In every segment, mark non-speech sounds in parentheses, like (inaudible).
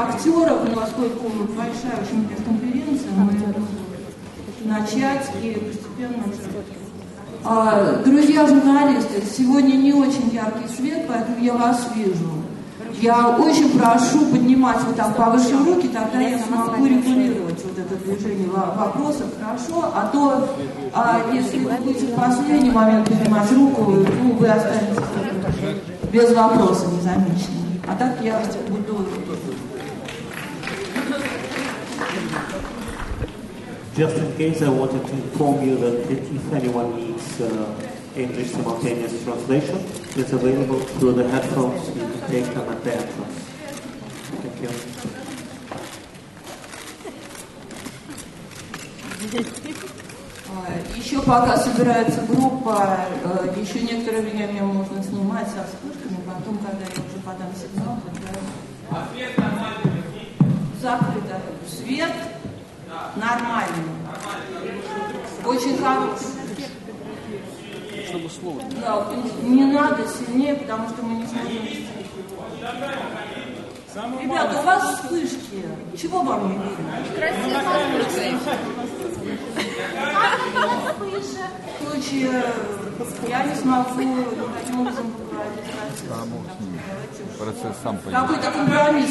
актеров, но поскольку большая очень пресс-конференция, мы начать и постепенно а, Друзья журналисты, сегодня не очень яркий свет, поэтому я вас вижу. Я очень прошу поднимать вот так повыше руки, тогда я смогу регулировать вот это движение вопросов, хорошо? А то, а, если вы будете в последний момент поднимать руку, ну, вы останетесь без вопроса незамеченными. А так я буду... Just in case, I wanted to inform you that if anyone needs uh, English simultaneous translation, it's available through the headphones. You can take them at the entrance. Thank you. Еще пока собирается группа, еще некоторое время можно снимать со вспышками, потом, когда я уже подам сигнал, тогда... А свет нормальный? Закрыто. Свет нормальный. Очень хороший. Чтобы слово. Да, не надо сильнее, потому что мы не сможем. Ребята, у вас вспышки. Чего вам не видно? Красиво. В случае я не смогу никаким образом поговорить Процесс сам пойдет. Какой-то компромисс.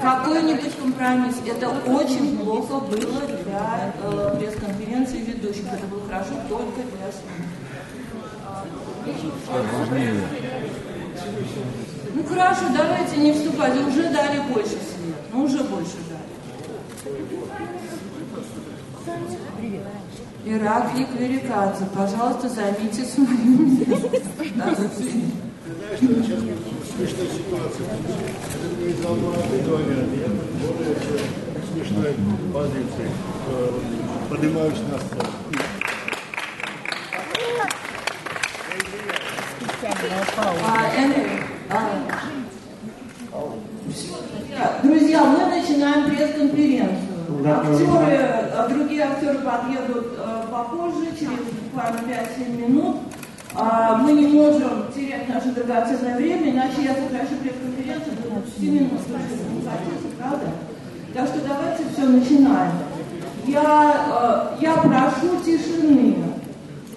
Какой-нибудь компромисс. Это очень плохо было для э, пресс-конференции ведущих. Это было хорошо только для СМИ. Ну хорошо, давайте не вступать. Уже дали больше свет. Ну уже больше дали. Ираклий Кверикадзе, пожалуйста, займите Знаешь, что сейчас смешная ситуация. Это не говорят, я более смешной позиции. Э, Поднимаюсь на сцену. Друзья, мы начинаем пресс-конференцию. Актеры, а, другие актеры подъедут а, попозже, через буквально 5-7 минут. А, Мы не можем наше драгоценное время, иначе я сокращу пресс-конференцию до 20 минут. Не хотите, правда? Так что давайте все начинаем. Я, э, я прошу тишины.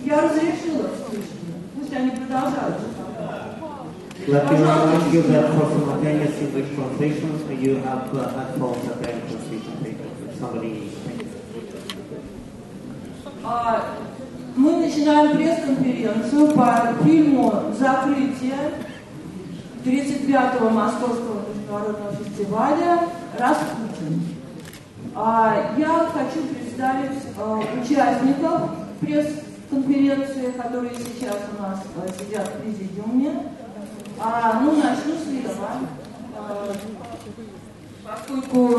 Я разрешила вспышки. Пусть они продолжают. Let me remind you that for simultaneous English translations, you have uh, headphones at the them if somebody. Thank you. А, Мы начинаем пресс-конференцию по фильму «Закрытие» 35-го Московского международного фестиваля «Распутин». А, Я хочу представить а, участников пресс-конференции, которые сейчас у нас а, сидят в президиуме. Ну, начну слева. А, Поскольку,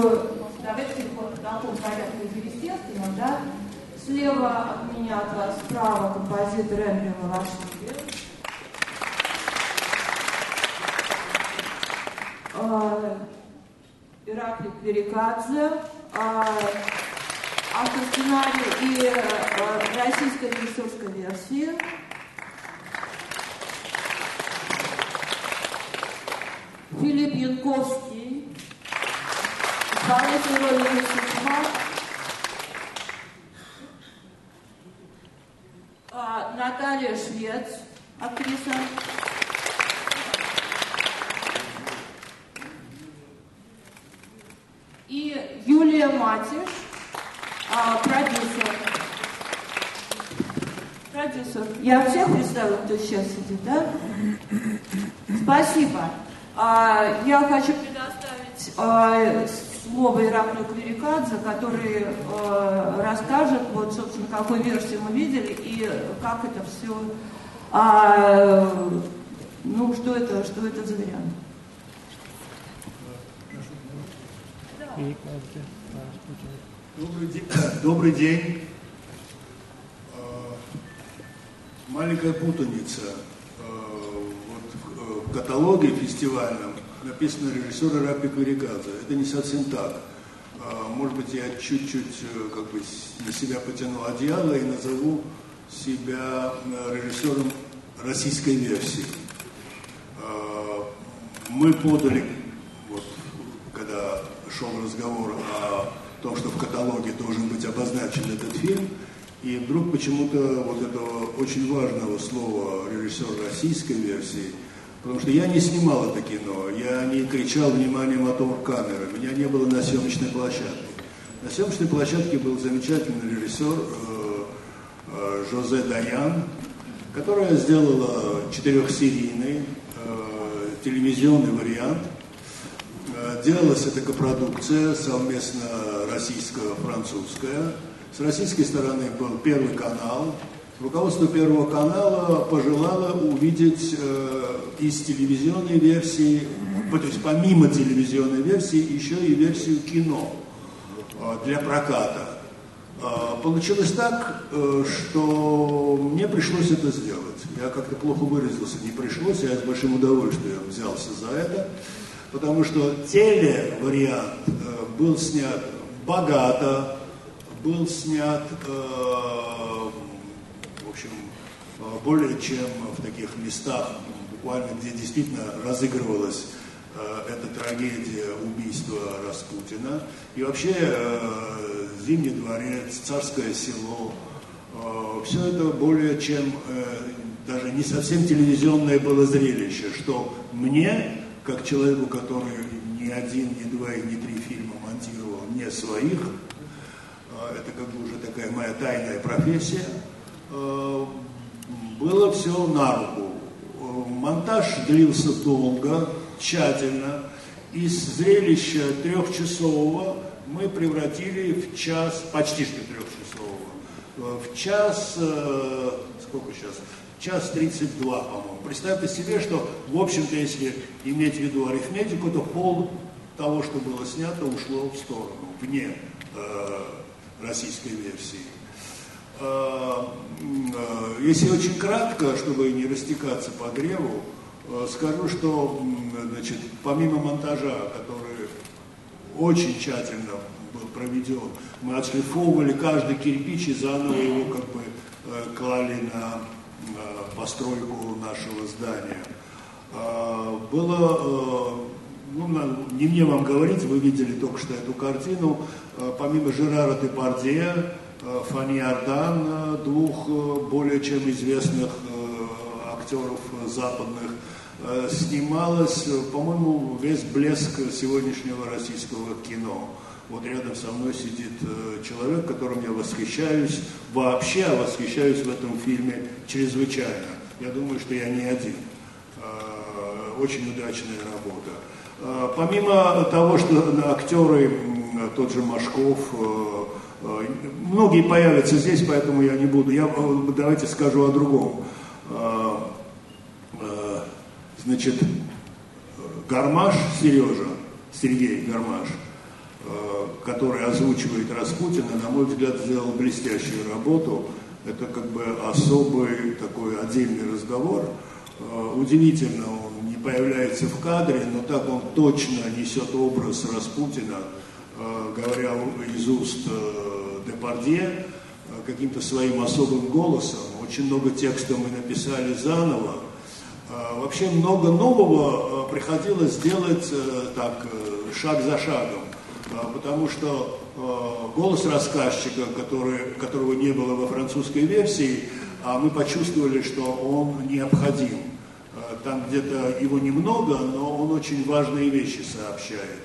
давайте вот в таком порядке, естественно, да, Слева от меня, от вас, справа композитор Эндрю Малашвили. А, Ираклий Кверикадзе, а, автосценарий и а, российская режиссерская версия. Филипп Янковский, исполнитель роли Юсуфа. А, Наталья Швец, актриса. И Юлия Матиш, а, продюсер. Продюсер. Я всех представила, кто сейчас сидит, да? Спасибо. А, я хочу предоставить а, слово Ираклию Клерикадзе, который э, расскажет, вот, собственно, какой версии мы видели и как это все, а, ну, что это, что это за вариант. Добрый день. (coughs) Добрый день. А, Маленькая путаница. А, Вот в- в каталоге фестивальном написано режиссер Ираклий Кверикадзе. Это не совсем так. А, Может быть, я чуть-чуть э, как бы на себя потянул одеяло и назову себя э, режиссером российской версии. А, Мы подали вот шел разговор о том, что в каталоге должен быть обозначен этот фильм. И вдруг почему-то вот этого очень важного слова режиссер российской версии, потому что я не снимал это кино, я не кричал внимание мотор камеры, меня не было на съемочной площадке. На съемочной площадке был замечательный режиссер э, э, Жозе Даян, которая сделала четырехсерийный э, телевизионный вариант. Делалась эта копродукция совместно российско-французская. С российской стороны был Первый канал. Руководство Первого канала пожелало увидеть э, из телевизионной версии, то есть помимо телевизионной версии, еще и версию кино э, для проката. А, получилось так, э, что мне пришлось это сделать. Я как-то плохо выразился, не пришлось, я с большим удовольствием взялся за это, потому что телевариант э, был снят богато, был снят, э, общем, более чем в таких местах, буквально где действительно разыгрывалась эта трагедия убийства Распутина. И вообще Зимний дворец, Царское село. Э, Все это более чем э, даже не совсем телевизионное было зрелище, что мне, как человеку, который ни один, ни два и ни три фильма монтировал не своих, э, это как бы уже такая моя тайная профессия, было все на руку. Монтаж длился долго, тщательно. Из зрелища трехчасового мы превратили в час, почти что трехчасового, в час, э, сколько сейчас, час 32, по-моему. Представьте себе, что, в общем-то, если иметь в виду арифметику, то пол того, что было снято, ушло в сторону, вне э, российской версии. Э, э, если очень кратко, чтобы не растекаться по древу, э, скажу, что значит, помимо монтажа, который очень тщательно был проведен. Мы отшлифовывали каждый кирпич и заново его как бы клали на постройку нашего здания. Было, ну, не мне вам говорить, вы видели только что эту картину, помимо Жерара Депардье, Фани Ардан, двух более чем известных актеров западных, Э, снималось, по-моему, весь блеск сегодняшнего российского кино. Вот рядом со мной сидит э, человек, которым я восхищаюсь, вообще восхищаюсь в этом фильме чрезвычайно. Я думаю, что я не один. Э, очень удачная работа. Помимо того, что актеры, тот же Машков, многие появятся здесь, поэтому я не буду. Я давайте скажу о другом. Значит, Гармаш Сережа, Сергей Гармаш, э, который озвучивает Распутина, на мой взгляд, сделал блестящую работу. Это как бы особый такой отдельный разговор. Э, удивительно, он не появляется в кадре, но так он точно несет образ Распутина, э, говоря из уст Депардье, каким-то своим особым голосом. Очень много текста мы написали заново, а, вообще много нового а, приходилось делать э, так, э, шаг за шагом, а, потому что голос рассказчика, который, которого не было во французской версии, мы почувствовали, что он необходим. Там где-то его немного, но он очень важные вещи сообщает.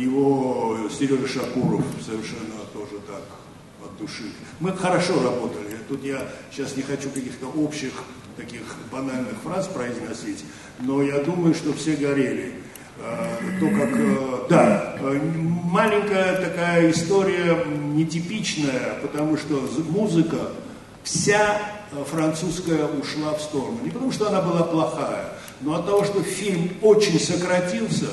Его Сережа Шакуров совершенно тоже так от души. Мы хорошо работали. Тут я сейчас не хочу каких-то общих таких банальных фраз произносить, но я думаю, что все горели. А, то, как, э, да, э, маленькая такая история нетипичная, потому что музыка вся французская ушла в сторону. Не потому, что она была плохая, но от того, что фильм очень сократился,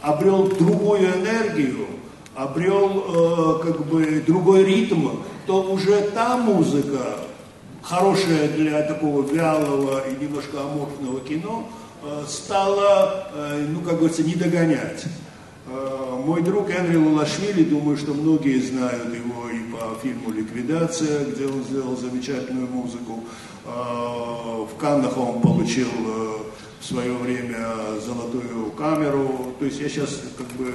обрел другую энергию, обрел э, как бы другой ритм, то уже та музыка хорошее для такого вялого и немножко аморфного кино, э, стало, э, ну, как говорится, не догонять. Э, мой друг Энри Лулашвили, думаю, что многие знают его и по фильму «Ликвидация», где он сделал замечательную музыку. В Каннах он получил в свое время золотую камеру. То есть я сейчас как бы,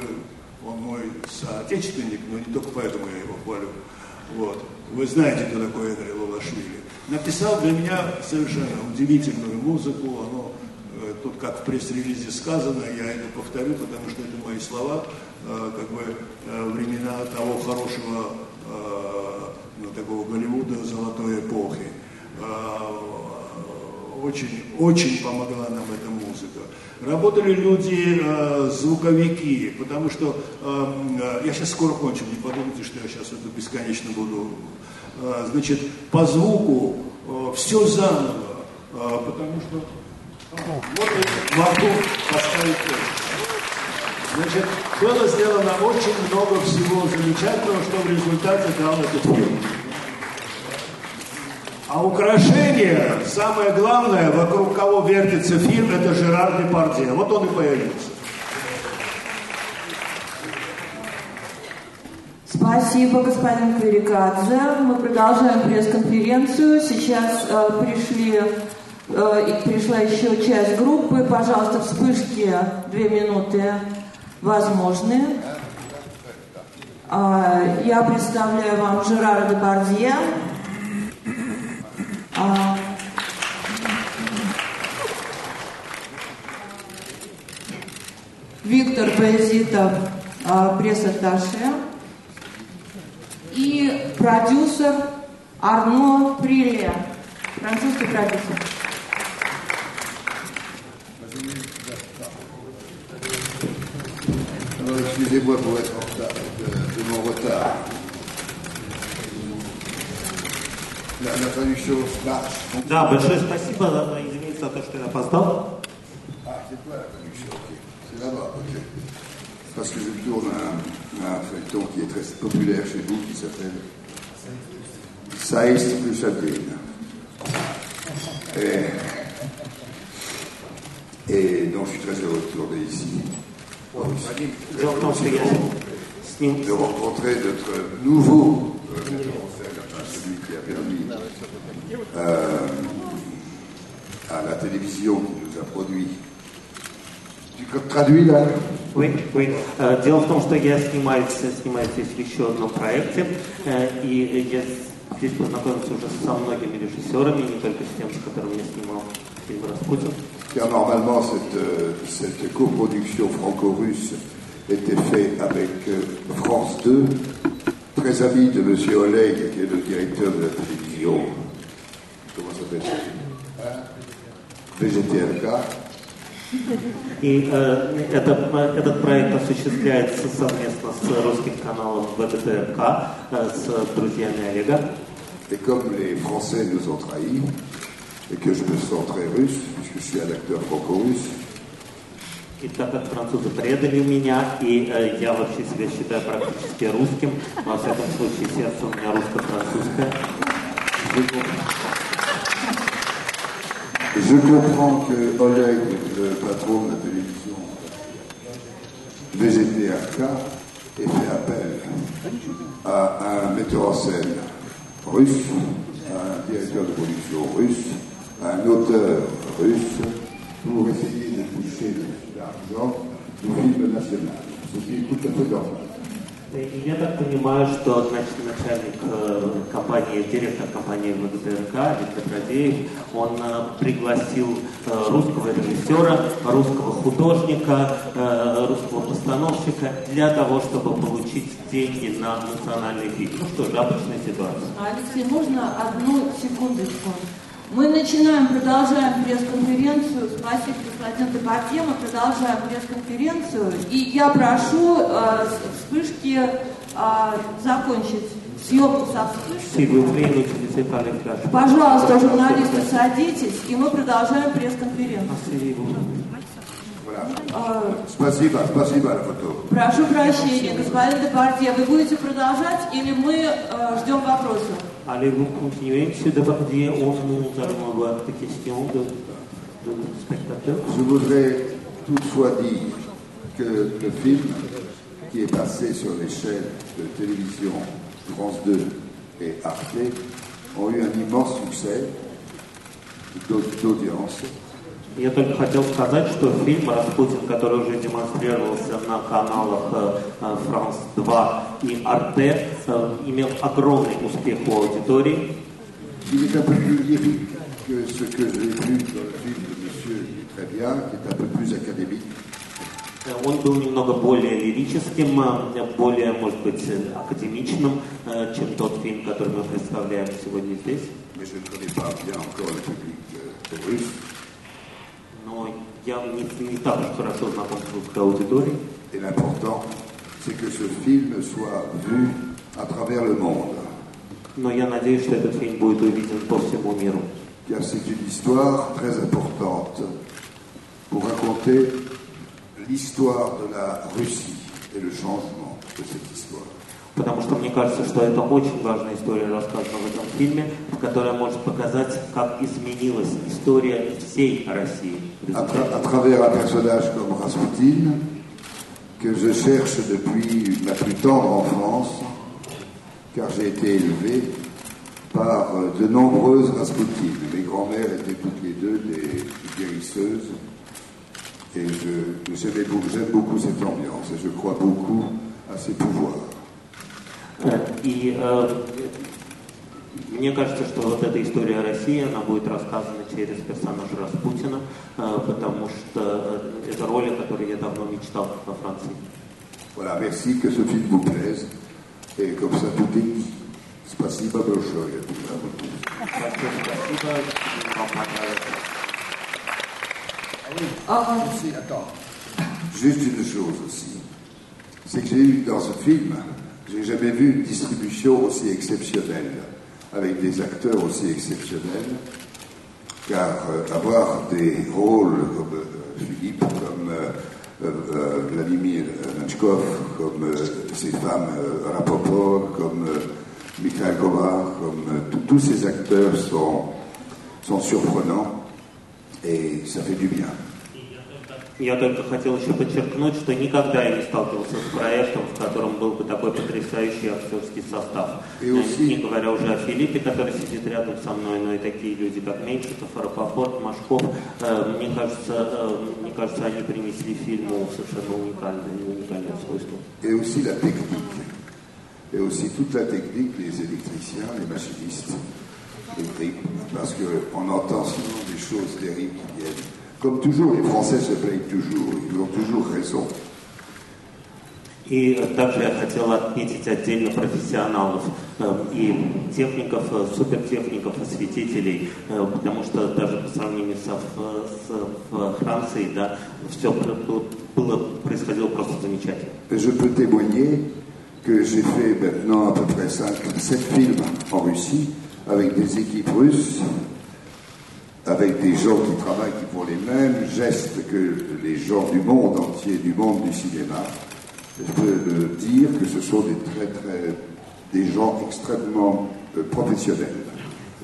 он мой соотечественник, но не только поэтому я его хвалю. Вот. Вы знаете, кто такой Энри Лолашвили. Написал для меня совершенно удивительную музыку. Оно, э, тут как в пресс-релизе сказано, я это повторю, потому что это мои слова, э, как бы э, времена того хорошего такого Голливуда золотой эпохи. Очень, очень помогла нам эта музыка. Работали люди, э, звуковики, потому что, э, я сейчас скоро кончу, не подумайте, что я сейчас это бесконечно буду. Э, значит, по звуку э, все заново, э, потому что вот я могу поставить Значит, было сделано очень много всего замечательного, что в результате дал этот фильм. А украшение, самое главное, вокруг кого вертится фильм, это Жерар Депардье. Вот он и появился. Спасибо, господин Кверикадзе. Мы продолжаем пресс-конференцию. Сейчас э, пришли, э, пришла еще часть группы. Пожалуйста, вспышки две минуты возможны. Э, я представляю вам Жерара Депардье. А, Виктор Баязитов, а, пресс-атташе, и продюсер Арно Прилия, французский продюсер. Excusez-moi pour être en retard, de, de. La, la traduction marche. Да, большое спасибо, извините за то, что я опоздал. Ah, c'est toi la traduction, ok. C'est là-bas, ok. Parce que je tourne un, un feuilleton qui est très populaire chez vous, qui s'appelle Saïst plus Sabine. Et, et donc je suis très heureux de tourner ici. Дело в том, что я с ним De rencontrer notre nouveau euh, metteur en scène, enfin celui qui a permis euh, à la télévision qui nous a produit. Tu traduis là Oui, oui. Э, Дело в том, что я снимаюсь, снимаюсь здесь в еще одном проекте, э, и я здесь познакомился уже со многими режиссерами, не только с тем, с которыми я снимал фильм «Распутин». Car normalement, cette, euh, cette coproduction franco-russe était faite avec euh, France 2, très ami de M. Oleg, qui est le directeur de la télévision. Comment s'appelle ça Hein VGTLK. И э, это- э, этот проект осуществляется совместно с русским каналом ВГТРК, э, с друзьями Олега. Et comme les Français nous ont trahis, et que je me sens très russe, puisque je suis un acteur franco-russe, И так как французы предали меня, и э, я вообще себя считаю практически русским, во всяком случае сердце у меня русско-французское. je comprends que Oleg, le patron de la télévision VGTRK, ait fait appel à un metteur en scène russe, à un directeur de production russe, à un auteur russe, pour essayer de toucher l'argent du film. И я так понимаю, что значит, начальник э, компании, директор компании ВГТРК, Виктор Радеев, он э, пригласил э, русского режиссера, русского художника, русского постановщика для того, чтобы получить деньги на национальный фильм. Ну что же, обычная ситуация. Алексей, можно одну секундочку? Мы начинаем, продолжаем пресс-конференцию. Спасибо, господин Депардье. Мы продолжаем пресс-конференцию. И я прошу э, вспышки э, закончить съемку со вспышкой. Пожалуйста, журналисты, садитесь, и мы продолжаем пресс-конференцию. Asseyez-vous. Voilà. Э, Spasiba, spasiba la photo. прошу прощения, господин Депардье, вы будете продолжать или мы э, ждем вопросов? Allez-vous continuer, Monsieur Depardieu On nous allons avoir des questions de, de nos spectateurs. Je voudrais toutefois dire que le film qui est passé sur les chaînes de télévision France 2 et Arte ont eu un immense succès d'aud- d'audience Я только хотел сказать, что фильм «Распутин», который уже демонстрировался на каналах э, э, «Франс 2» и «Арте», э, имел огромный успех у аудитории. Il est un peu plus lyrique que ce que j'ai vu dans le film de Monsieur Trevia, qui est un peu plus académique. Он был немного более лирическим, более, может быть, академичным, чем тот фильм, который мы представляем сегодня здесь. Mais je ne connais pas bien encore le public russe. Но я не, не так хорошо знаком с аудиторией. Et l'important, c'est que ce film soit vu à travers le monde. Но я надеюсь, что этот фильм будет увиден по всему миру. Car c'est une histoire très importante pour raconter l'histoire de la Russie et le changement de cette histoire. Потому что мне кажется, что это очень важная история, рассказана в этом фильме, которая может показать, как изменилась история всей России. à, travers un personnage comme Raspoutine, que je cherche depuis ma plus tendre enfance, car j'ai été élevé par de nombreuses Raspoutines. Mes grands-mères étaient toutes les deux des guérisseuses, et je, j'aime beaucoup, cette ambiance, et je crois beaucoup à ses pouvoirs. Euh, et, мне кажется, что вот эта история России, она будет рассказана через персонажа Распутина, э, потому что э, это роли, о которой я давно мечтал во Франции. Voilà, merci, que ce film vous plaise, et comme ça tout est dit. Спасибо большое. Спасибо, вам. А, Aussi, attends. Juste une chose aussi. C'est que j'ai eu dans ce film, j'ai jamais vu une distribution aussi exceptionnelle, avec des acteurs aussi exceptionnels. Car euh, avoir des rôles comme euh, Philippe, comme euh, Vladimir Natchkov, comme ces femmes Rapoport, comme Mikhail Kovar, comme tous ces acteurs sont, sont surprenants et ça fait du bien. Я только хотел еще подчеркнуть, что никогда я не сталкивался с проектом, в котором был бы такой потрясающий актерский состав. И Э, aussi- Не говоря уже о Филиппе, который сидит рядом со мной, но и такие люди, как Меньшиков, Рапопорт, Машков. Э, Мне кажется, э, мне кажется, они принесли фильму совершенно уникальное, уникальное свойство. Et aussi la technique. Et aussi toute la technique, les électriciens, les machinistes, les tripes, parce qu'on entend souvent des choses terribles qui viennent. Comme toujours, les Français se plaignent toujours, ils ont toujours raison. И также я хотел отметить отдельно профессионалов э, и техников, э, супертехников, осветителей, э, потому что даже по сравнению со, в- с в Францией, да, все было, было- происходило просто замечательно. Et je peux témoigner que j'ai fait maintenant à peu près 5, 7 films en Russie avec des équipes russes, avec des gens qui travaillent qui font les mêmes gestes que les gens du monde entier, du monde du cinéma. Je peux euh, dire que ce sont des très très des gens extrêmement euh, professionnels.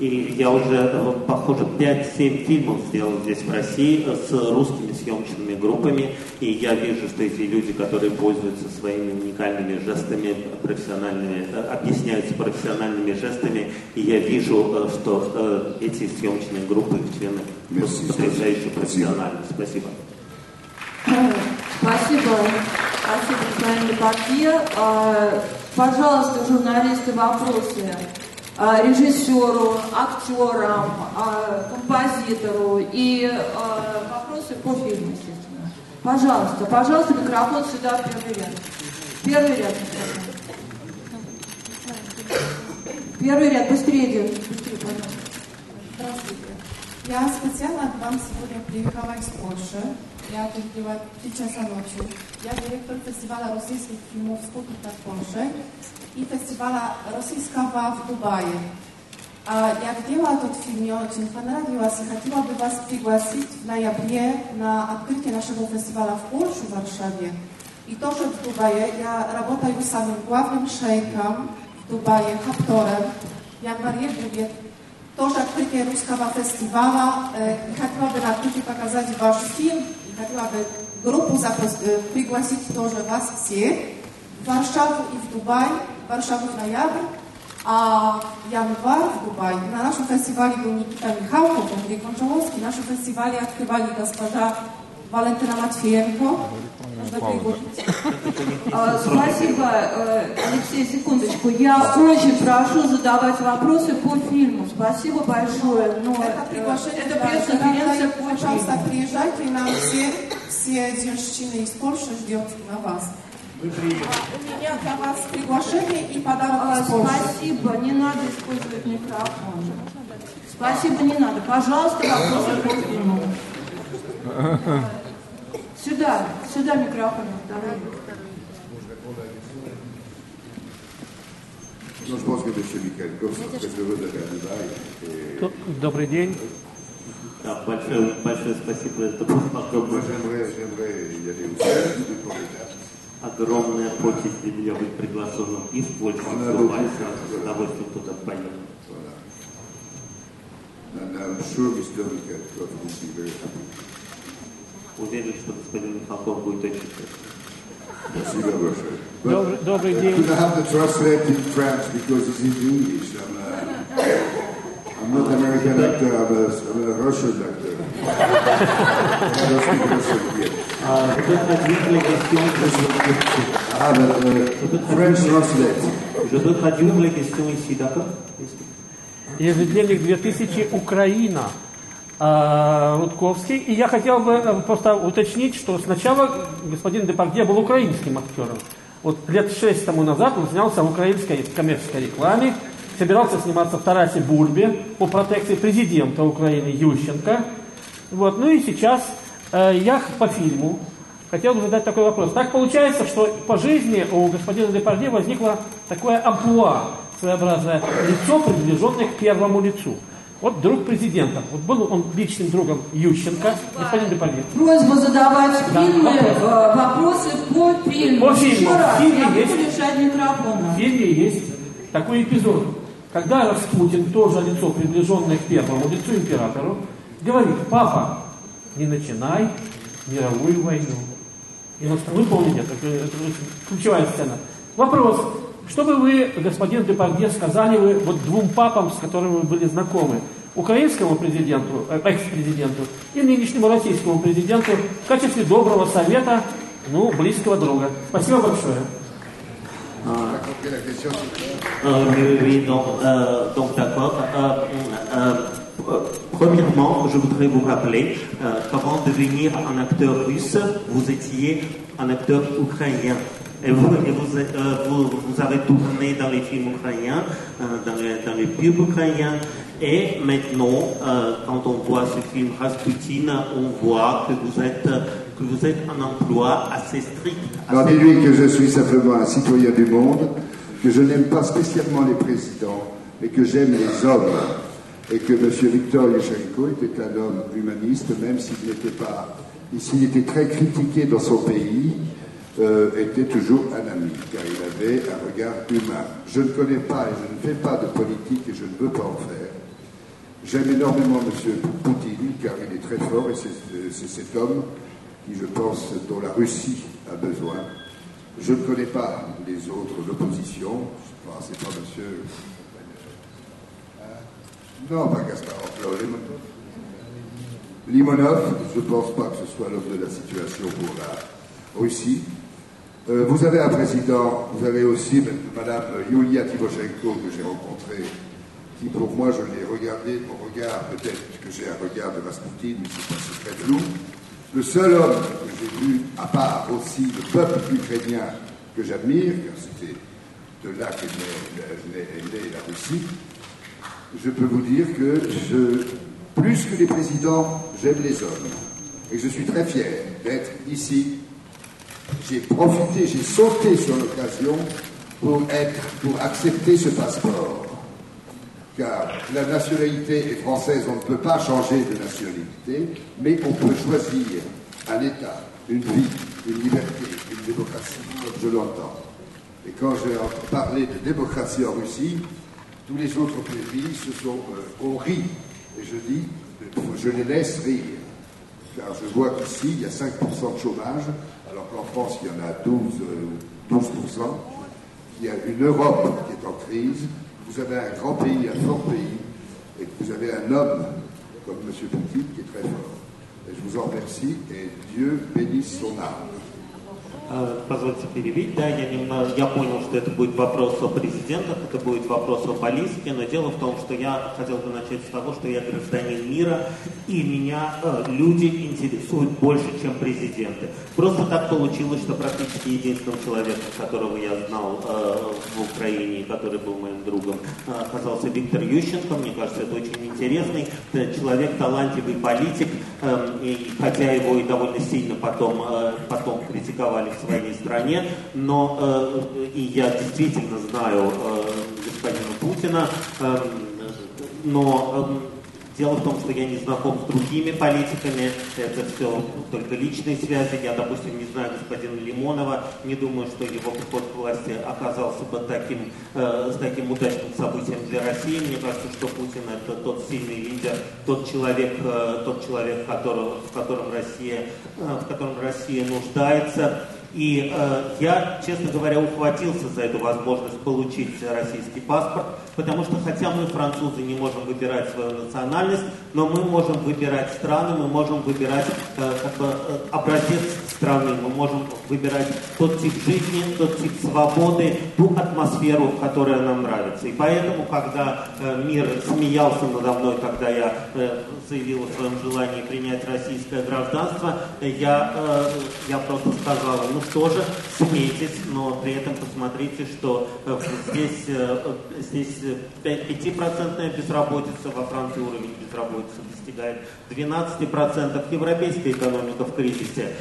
И я уже, э, похоже, 5-7 фильмов сделал здесь в России э, с русскими съемочными группами, и я вижу, что эти люди, которые пользуются своими уникальными жестами профессиональными, э, объясняются профессиональными жестами, и я вижу, что эти съемочные группы, их члены Merci, потрясающе спасибо. профессиональны. Спасибо. Спасибо. Спасибо. А, Пожалуйста, журналисты, вопросы режиссеру, актерам, а, композитору и а, вопросы по фильму, естественно. Пожалуйста, пожалуйста, микрофон сюда, первый ряд. Первый ряд. Первый ряд, быстрее быстрее, пожалуйста. Здравствуйте. Я специально к вам сегодня приехала из Польши. Я тут была в 3 часа ночи. Я директор фестиваля российских фильмов «Спутник в Польше» и фестиваля российского в Дубае. А я видела этот фильм, мне очень понравилось и хотела бы вас пригласить в ноябре на открытие нашего фестиваля в Польше, в Варшаве. И тоже в Дубае. Я работаю с самым главным шейком в Дубае, Хапторем. В январе будет тоже открытие русского фестиваля. Э, и хотела бы на открытии показать ваш фильм. И хотела бы группу запрос- э, пригласить тоже вас всех в Варшаву и в Дубай. В Варшаву в ноябрь, A januar w Dubaju, na naszym festiwalu był Nikita Michałko, Andrzej Konczałowski, nasze festiwali odkrywali госпожа Валентина пригласить. А, Спасибо, э, Алексей, секундочку. Я очень прошу задавать вопросы по фильму. Спасибо большое. Но Это э, приглашение это пресс-конференция по Пожалуйста, приезжайте нам все, все девчины из Польши ждет на вас. Мы приедем. У меня для вас приглашение и подарок из Польши. Спасибо, не надо использовать микрофон. Спасибо, не надо. Пожалуйста, вопросы по фильму. Сюда, сюда микрофон. Et Добрый день. Да, большое, большое спасибо. Это огромное, огромная почесть для меня быть приглашенным и в Польшу, и в Дубай. С удовольствием туда поеду. And I'm sure Mr. Koch will be very happy. Уверен, что господин Михалков будет очень. Спасибо большое. Добрый, день. I have the translate in French because it's in English? I'm, uh, I'm not American actor, I'm a, I'm a Russian actor. I don't speak Russian yet. А, peut-être traduire les questions, I have a, a French translate. je peux traduire les questions ici, d'accord Ежедневник 2000 Украина. А, Рудковский. И я хотел бы э, просто уточнить, что сначала господин Депардье был украинским актером. Вот лет шесть тому назад он снялся в украинской коммерческой рекламе, собирался сниматься в Тарасе Бульбе по протекции президента Украины Ющенко. Вот. Ну и сейчас э, я по фильму хотел бы задать такой вопрос. Так получается, что по жизни у господина Депардье возникло такое амплуа, своеобразное лицо, приближенное к первому лицу. Вот друг президента. Вот был он личным другом Ющенко, господин Депардье. Просьба задавать Да, фильме вопрос. э, вопросы по фильму. По фильму. Еще раз, В фильме я есть. лишать микрофона. В фильме есть такой эпизод, когда Распутин, тоже лицо, приближенное к первому лицу императору, говорит, папа, не начинай мировую войну. И вот вы помните, это, это ключевая сцена. Вопрос. Что бы вы, господин Депардье, сказали вы вот двум папам, с которыми вы были знакомы? Украинскому президенту, э, экс-президенту и нынешнему российскому президенту в качестве доброго совета, ну, близкого друга. Спасибо большое. Euh, oui, oui, donc, euh, donc d'accord. Euh, premièrement, je voudrais vous rappeler qu'avant de devenir un acteur russe, vous étiez un acteur ukrainien. Et vous, et vous, êtes, euh, vous, vous avez tourné dans les films ukrainiens, euh, dans, les, dans les pubs ukrainiens. Et maintenant, euh, quand on voit ce film Rasputin, on voit que vous êtes, que vous êtes un emploi assez strict. Assez- dis-lui que je suis simplement un citoyen du monde, que je n'aime pas spécialement les présidents, mais que j'aime les hommes. Et que M. Viktor Yushchenko était un homme humaniste, même s'il n'était pas, s'il était très critiqué dans son pays, euh, était toujours un ami, car il avait un regard humain. Je ne connais pas et je ne fais pas de politique et je ne veux pas en faire. J'aime énormément M. Poutine, car il est très fort et c'est c'est cet homme qui, je pense, dont la Russie a besoin. Je ne connais pas les autres, l'opposition. Enfin, c'est pas M. Non, pas Kasparov, non, Limonov. Limonov, je ne pense pas que ce soit l'homme de la situation pour la Russie. Euh, vous avez un président, vous avez aussi Madame Yulia Timoshenko que j'ai rencontrée, qui pour moi, je l'ai regardé de mon regard, peut-être que j'ai un regard de Rasputin, mais c'est pas c'est très flou. Le seul homme que j'ai vu, à part aussi le peuple ukrainien que j'admire, car c'était de là qu'est née, la Russie, je peux vous dire que plus que les présidents, j'aime les hommes. Et je suis très fier d'être ici. J'ai profité, j'ai sauté sur l'occasion pour être, pour accepter ce passeport. Car la nationalité est française, on ne peut pas changer de nationalité, mais on peut choisir un État, une vie, une liberté, une démocratie, comme je l'entends. Et quand j'ai parlé de démocratie en Russie, tous les autres pays se sont, euh, ont ri. Et je dis, je les laisse rire. Car je vois qu'ici, il y a 5% de chômage, alors qu'en France, il y en a 12, euh, 12%. Il y a une Europe qui est en crise. vous avez un grand pays, un fort pays, et que vous avez un homme comme M. Poutine qui est très fort. Et je vous en remercie et Dieu bénisse son âme. Э, Позвольте перебить. Да, я, немного, я понял, что это будет вопрос о президентах, это будет вопрос о политике, но дело в том, что я хотел бы начать с того, что я гражданин мира, и меня э, люди интересуют больше, чем президенты. Просто так получилось, что практически единственным человеком, которого я знал э, в Украине, который был моим другом, э, оказался Виктор Ющенко. Мне кажется, это очень интересный э, человек, талантливый политик, э, и, хотя его и довольно сильно потом, э, потом критиковали своей стране, но э, и я действительно знаю э, господина Путина, э, но э, дело в том, что я не знаком с другими политиками, это все только личные связи. Я, допустим, не знаю господина Лимонова, не думаю, что его приход к власти оказался бы таким, э, таким удачным событием для России. Мне кажется, что Путин это тот сильный лидер, тот человек, э, тот человек, которого, в котором Россия, э, в котором Россия нуждается. И э, я, честно говоря, ухватился за эту возможность получить российский паспорт, потому что хотя мы, французы, не можем выбирать свою национальность, но мы можем выбирать страны, мы можем выбирать э, как бы, э, образец страны, мы можем выбирать тот тип жизни, тот тип свободы, ту атмосферу, которая нам нравится. И поэтому, когда э, мир смеялся надо мной, когда я э, заявил о своем желании принять российское гражданство, э, я, я просто сказал, ну что же, смейтесь, но при этом посмотрите, что здесь, здесь э, 5% безработица, во Франции уровень безработицы достигает 12%, европейская экономика в кризисе,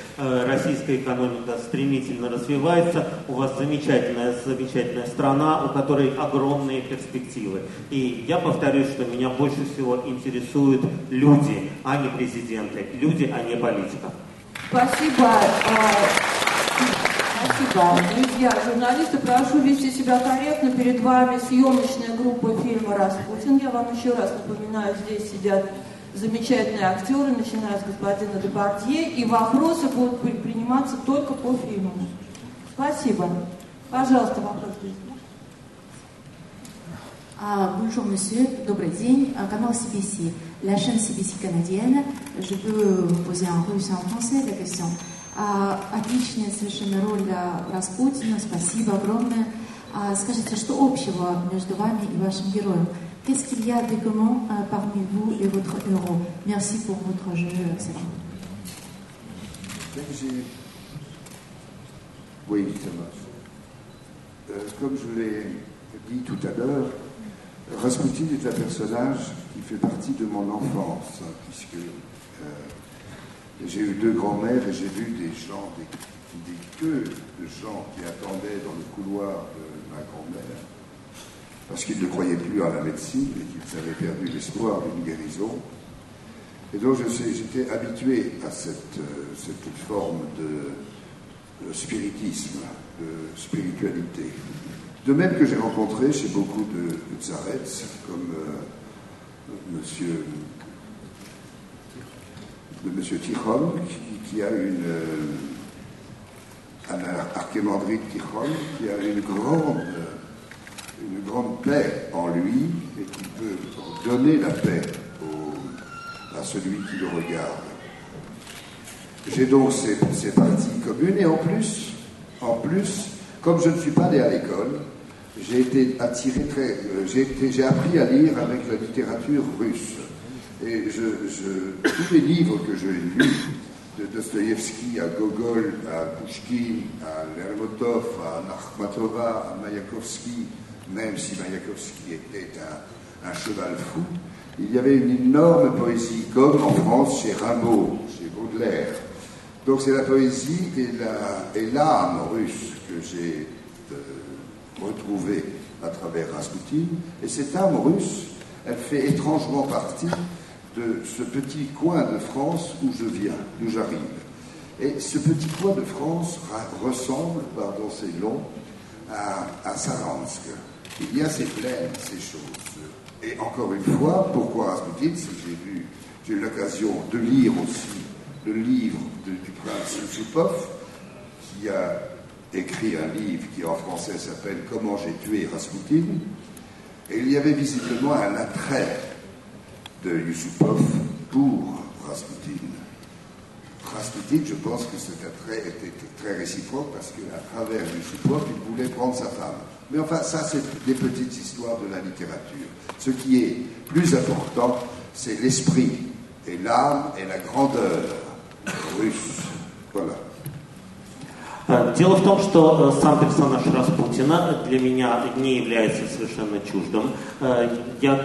российская экономика стремительно развивается, у вас замечательная, замечательная страна, у которой огромные перспективы. И я повторюсь, что меня больше всего интересуют люди, а не президенты, люди, а не политика. Спасибо. А, Спасибо. Друзья, журналисты, прошу вести себя корректно. Перед вами съемочная группа фильма «Распутин». Я вам еще раз напоминаю, здесь сидят замечательные актеры, начиная с господина Депардье, и вопросы будут при- приниматься только по фильму. Спасибо. Пожалуйста, вопрос. Ah, bonjour monsieur, добрый день, Ah, канал CBC, la chaîne CBC canadienne. Je peux vous poser en russe en français la question. А, отличная совершенно роль а, Распутина, спасибо огромное. А, скажите, что общего между вами и вашим героем Qu'est-ce qu'il y a de commun а, parmi vous et votre héros? Merci pour votre jeu. Comme j'ai- Oui, ça. Euh, comme je l'ai dit tout à l'heure, Rasputin est un personnage qui fait partie de mon enfance, puisque euh, j'ai eu deux grands-mères et j'ai vu des gens, des, des queues de gens qui attendaient dans le couloir de ma grand-mère, parce qu'ils ne croyaient plus à la médecine et qu'ils avaient perdu l'espoir d'une guérison. Et donc j'étais habitué à cette, euh, forme de, spiritisme, de spiritualité. De même que j'ai rencontré chez beaucoup de, de comme euh, monsieur, de monsieur Tichon, qui, a une, euh, un ar- archémandrite Tichon, qui a une grande, une grande paix en lui et qui peut donner la paix à celui qui le regarde. J'ai donc ces, parties communes et en plus, en plus, comme je ne suis pas né à l'école, j'ai été attiré très, euh, j'ai appris à lire avec la littérature russe. Et tous les livres que j'ai lus, de Dostoïevski à Gogol, à Pouchkine, à Lermotov, à Narkhmatova, à Mayakovsky, même si Mayakovsky était un, cheval fou, il y avait une énorme poésie, comme en France chez Rimbaud, chez Baudelaire. Donc c'est la poésie et l'âme russe que j'ai euh, retrouvée à travers Rasputin. Et cette âme russe, elle fait étrangement partie de ce petit coin de France où je viens, d'où j'arrive. Et ce petit coin de France ra- ressemble, pardon c'est long, à Saransk. Il y a ces plaines, ces choses. Et encore une fois, pourquoi Rasputin C'est que j'ai eu l'occasion de lire aussi le livre du prince Yusupov, qui a écrit un livre qui en français s'appelle Comment j'ai tué Rasputin. Et il y avait visiblement un attrait de Yusupov pour Rasputin. Rasputin, je pense que cet attrait était très réciproque parce qu'à travers Yusupov, il voulait prendre sa femme. Mais enfin, ça, c'est des petites histoires de la littérature. Ce qui est plus important, c'est l'esprit et l'âme et la grandeur russe. Voilà. Э, Дело в том, что э, сам персонаж Распутина для меня не является совершенно чуждым. Э, Я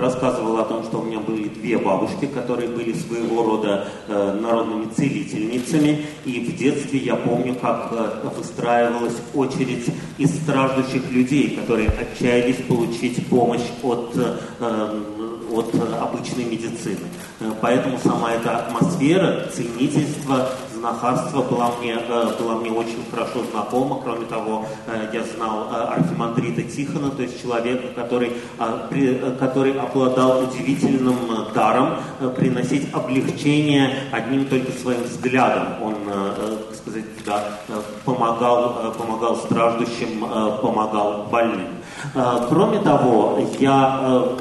рассказывал о том, что у меня были две бабушки, которые были своего рода народными целительницами. И в детстве я помню, как выстраивалась очередь из страждущих людей, которые отчаялись получить помощь от э, э, от э, обычной медицины. Э, Поэтому сама эта атмосфера ценительства, знахарства была мне, э, была мне очень хорошо знакома. Кроме того, я знал архимандрита Тихона, то есть человека, который, а, который обладал удивительным даром приносить облегчение одним только своим взглядом. Он, так сказать, да, помогал, помогал страждущим, помогал больным. Кроме того, я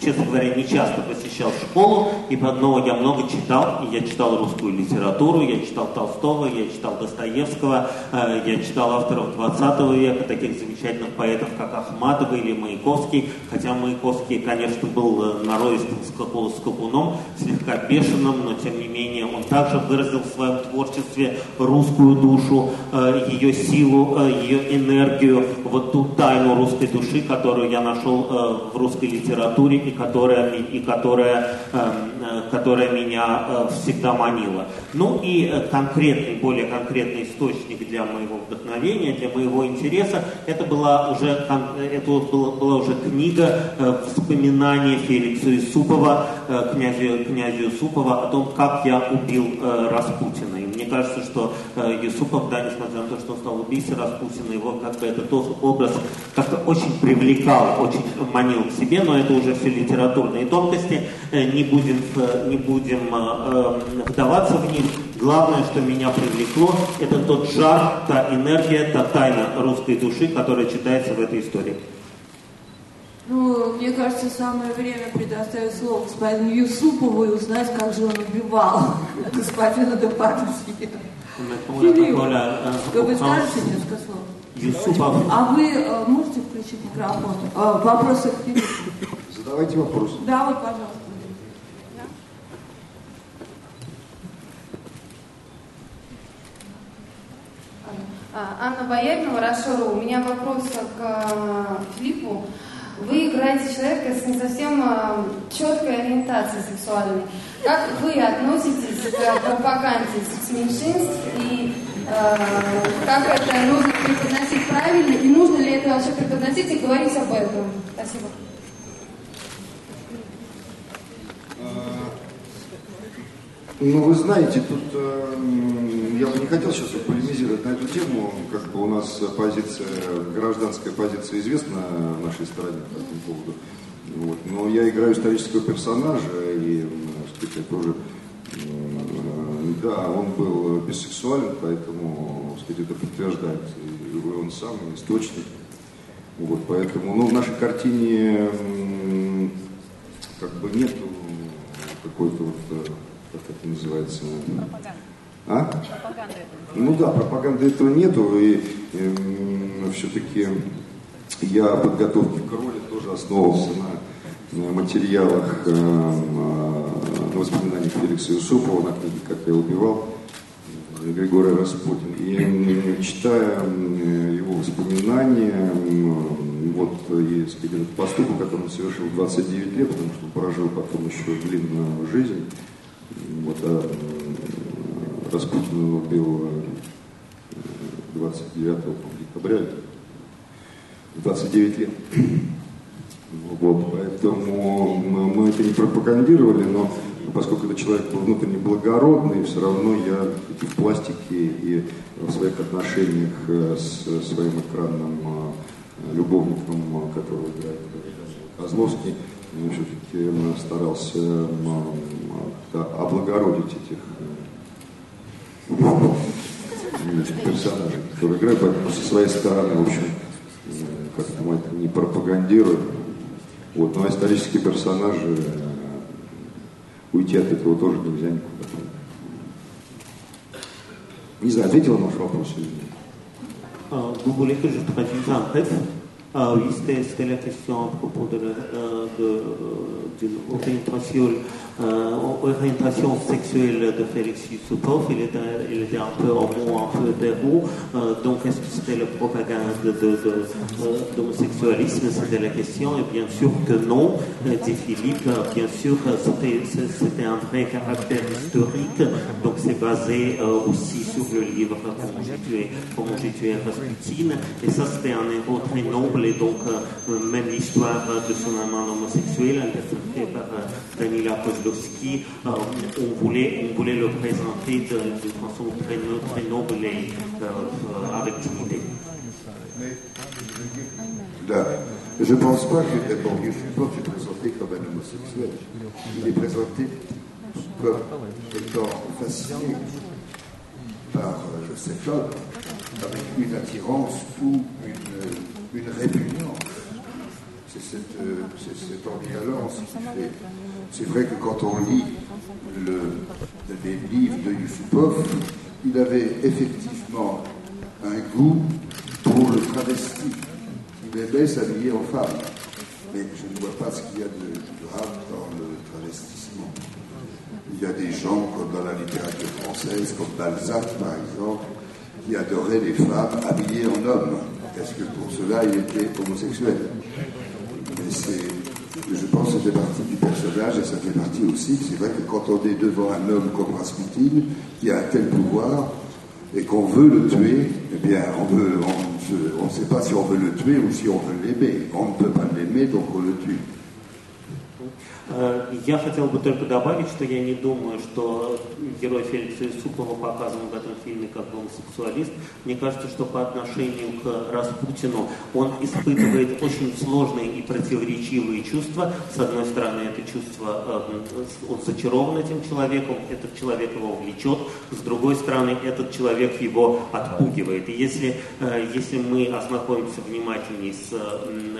честно говоря, не часто посещал школу, и но я много читал, и я читал русскую литературу, я читал Толстого, я читал Достоевского, э, я читал авторов 20 века, таких замечательных поэтов, как Ахматова или Маяковский, хотя Маяковский, конечно, был э, нароистым скаку- скакуном, слегка бешеным, но тем не менее он также выразил в своем творчестве русскую душу, э, ее силу, ее энергию, вот ту тайну русской души, которую я нашел в русской литературе и которая, и которая, э, э, которая меня э, всегда манила. Ну и э, конкретный, более конкретный источник для моего вдохновения, для моего интереса, это была уже, это вот была, была уже книга э, воспоминания Феликса Исупова, э, князю, князю Исупова о том, как я убил э, Распутина. И мне кажется, что э, Юсупов, да, несмотря на то, что он стал убийцей Распутина, его как бы этот тот образ как-то очень привлекал, очень манил к себе, но это уже все литературные тонкости, Э, не будем, не будем э, э, вдаваться в них. Главное, что меня привлекло, это тот жар, та энергия, та тайна русской души, которая читается в этой истории. Ну, мне кажется, самое время предоставить слово господину Юсупову и узнать, как же он убивал (laughs) господина Депардье. Филипп, вы скажете несколько слов? Юсупов А вы э, можете включить микрофон? Э, вопросы к Филиппу? Задавайте вопрос. Да, вот, пожалуйста. А, Анна Бояринова, Рашору. У меня вопрос к а, Филиппу. Вы играете человека с не совсем а, четкой ориентацией сексуальной. Как вы относитесь к пропаганде секс-меньшинств и а, как это нужно преподносить правильно и нужно ли это вообще преподносить и говорить об этом? Спасибо. Ну, вы знаете, тут э, я бы не хотел сейчас полемизировать на эту тему, как бы у нас позиция, гражданская позиция известна нашей стране по этому поводу. Вот. Но я играю исторического персонажа, и, уже, м, да, он был бисексуален, поэтому, сказать, это подтверждает и он сам, и источник. Вот, поэтому, ну, в нашей картине как бы нету какой-то вот, э, как это называется? А? Ну да, пропаганды этого нету, и, все-таки я в подготовке к роли тоже основывался на, материалах, э, на воспоминаниях Феликса Юсупова, на книге «Как я убивал» э, Григория Распутин. И м, читая его воспоминания, м, вот и этот поступок, который он совершил в 29 лет, потому что прожил потом еще длинную жизнь, вот, а Распутин убил э, 29 декабря, 29 лет. Вот, поэтому мы, это не пропагандировали, но поскольку этот человек был внутренне благородный, все равно я и в пластике и в своих отношениях э, с своим экранным э, любовником, э, которого играет Козловский, я все-таки старался облагородить этих этих персонажей, которые играют, поэтому со своей стороны, в общем, э, как-то мы это не пропагандируем. Вот, но исторические персонажи, э, уйти от этого тоже нельзя никуда. Не знаю, ответил на ваш вопрос или нет? Euh, vous voulez que Ah oui, c'était la question à propos de, euh, de, d'une orientation, euh, orientation sexuelle de Félix Yusupov. Il était, il était un peu homo, un peu. Euh, donc, est-ce que c'était la propagande de, de, euh, d'homosexualisme? C'était la question. Et bien sûr que non, euh, dit Philippe. Euh, Bien sûr, euh, c'était, un vrai caractère historique. Donc, c'est basé euh, aussi sur le livre comment j'ai tué Rasputin. Et ça, c'était un héros très noble. Donc, euh, même l'histoire de son amant homosexuel, interprétée par euh, Danila Kozlowski, euh, on, voulait, on voulait le présenter d'une façon très, très noble et euh, euh, avec dignité. Là, je ne pense pas que d'abord Yusupov est présenté comme un homosexuel. Il est présenté comme étant fasciné par euh, cet homme avec une attirance ou une, une répugnance. C'est cette, euh, cette ambivalence qui fait. C'est vrai que quand on lit le, les livres de Yusupov, il avait effectivement un goût pour le travesti. Il aimait s'habiller en femme. Mais je ne vois pas ce qu'il y a de grave dans le travestissement. Il y a des gens, comme dans la littérature française, comme Balzac par exemple, qui adoraient les femmes habillées en homme. Est-ce que pour cela il était homosexuel? Je pense que ça fait partie du personnage et ça fait partie aussi, c'est vrai que quand on est devant un homme comme Rasputin, qui a un tel pouvoir, et qu'on veut le tuer, eh bien, on ne sait pas si on veut le tuer ou si on veut l'aimer. On ne peut pas l'aimer, donc on le tue. Э, Я хотел бы только добавить, что я не думаю, что герой Феликса Юсупова показан в этом фильме как гомосексуалист. Мне кажется, что по отношению к Распутину он испытывает очень сложные и противоречивые чувства. С одной стороны, это чувство, э, он зачарован этим человеком, этот человек его влечет. С другой стороны, этот человек его отпугивает. И если, э, если мы ознакомимся внимательнее с м,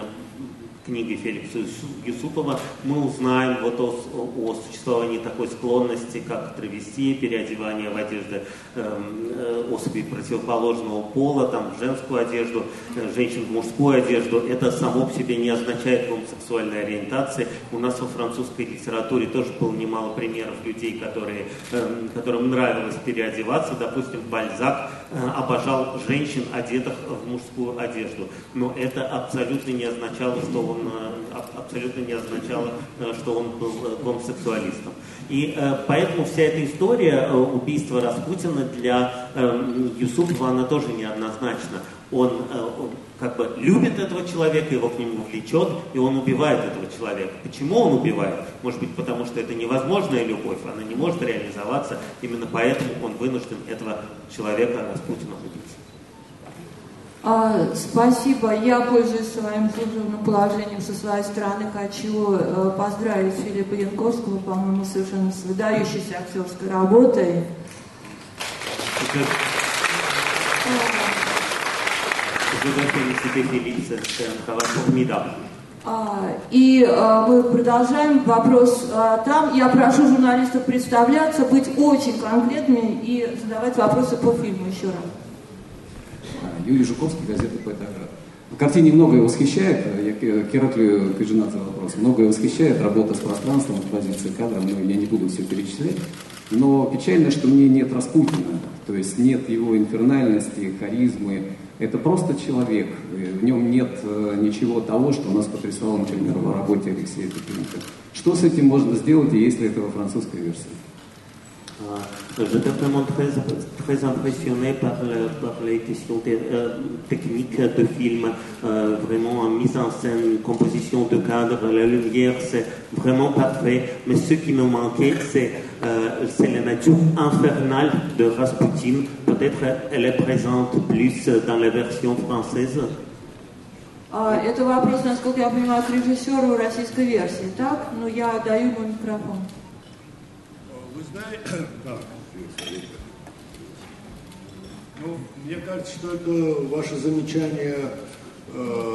книги Феликса Юсу- Юсупова, мы узнаем вот о, о существовании такой склонности, как травестия, переодевание в одежды эм, э, особей противоположного пола, там, в женскую одежду, э, женщин в мужскую одежду. Это само по себе не означает гомосексуальной ориентации. У нас во французской литературе тоже было немало примеров людей, которые, эм, которым нравилось переодеваться. Допустим, Бальзак э, обожал женщин, одетых в мужскую одежду. Но это абсолютно не означало, что он э, аб- абсолютно не означало, э, что он был э, гомосексуалистом. И поэтому вся эта история убийства Распутина для Юсупова, она тоже неоднозначна. Он, он как бы любит этого человека, его к нему влечет, и он убивает этого человека. Почему он убивает? Может быть, потому что это невозможная любовь, она не может реализоваться, именно поэтому он вынужден этого человека Распутина убить. А, спасибо. Я, пользуясь своим служебным положением со своей стороны, хочу э, поздравить Филиппа Янковского, по-моему, совершенно с выдающейся актерской работой. А, И а, мы продолжаем вопрос а, там. Я прошу журналистов представляться, быть очень конкретными и задавать вопросы по фильму еще раз. Юрий Жуковский, газета «Педагог». В картине многое восхищает, я к Кераклию Каджинадзе вопрос, многое восхищает работа с пространством, экспозиция кадра, но я не буду все перечислять. Но печально, что мне нет Распутина, то есть нет его инфернальности, харизмы. Это просто человек, в нем нет э, ничего того, что нас потрясало, например, в работе Алексея Петренко. Что с этим можно сделать, и есть ли это во французской версии? Euh, J'étais vraiment très, très impressionné par, le- par les questions te- euh, techniques de film, euh, vraiment en mise en scène, une composition de cadre, la lumière, c'est vraiment parfait. Mais ce qui me manquait, c'est euh, c'est la nature infernale de Rasputin. Peut-être elle est présente plus dans la version française. А, Это вопрос, насколько я понимаю, к режиссеру российской версии, так? Ну, я даю ему микрофон. Вы знаете, (coughs) да. Ну, мне кажется, что это ваше замечание э,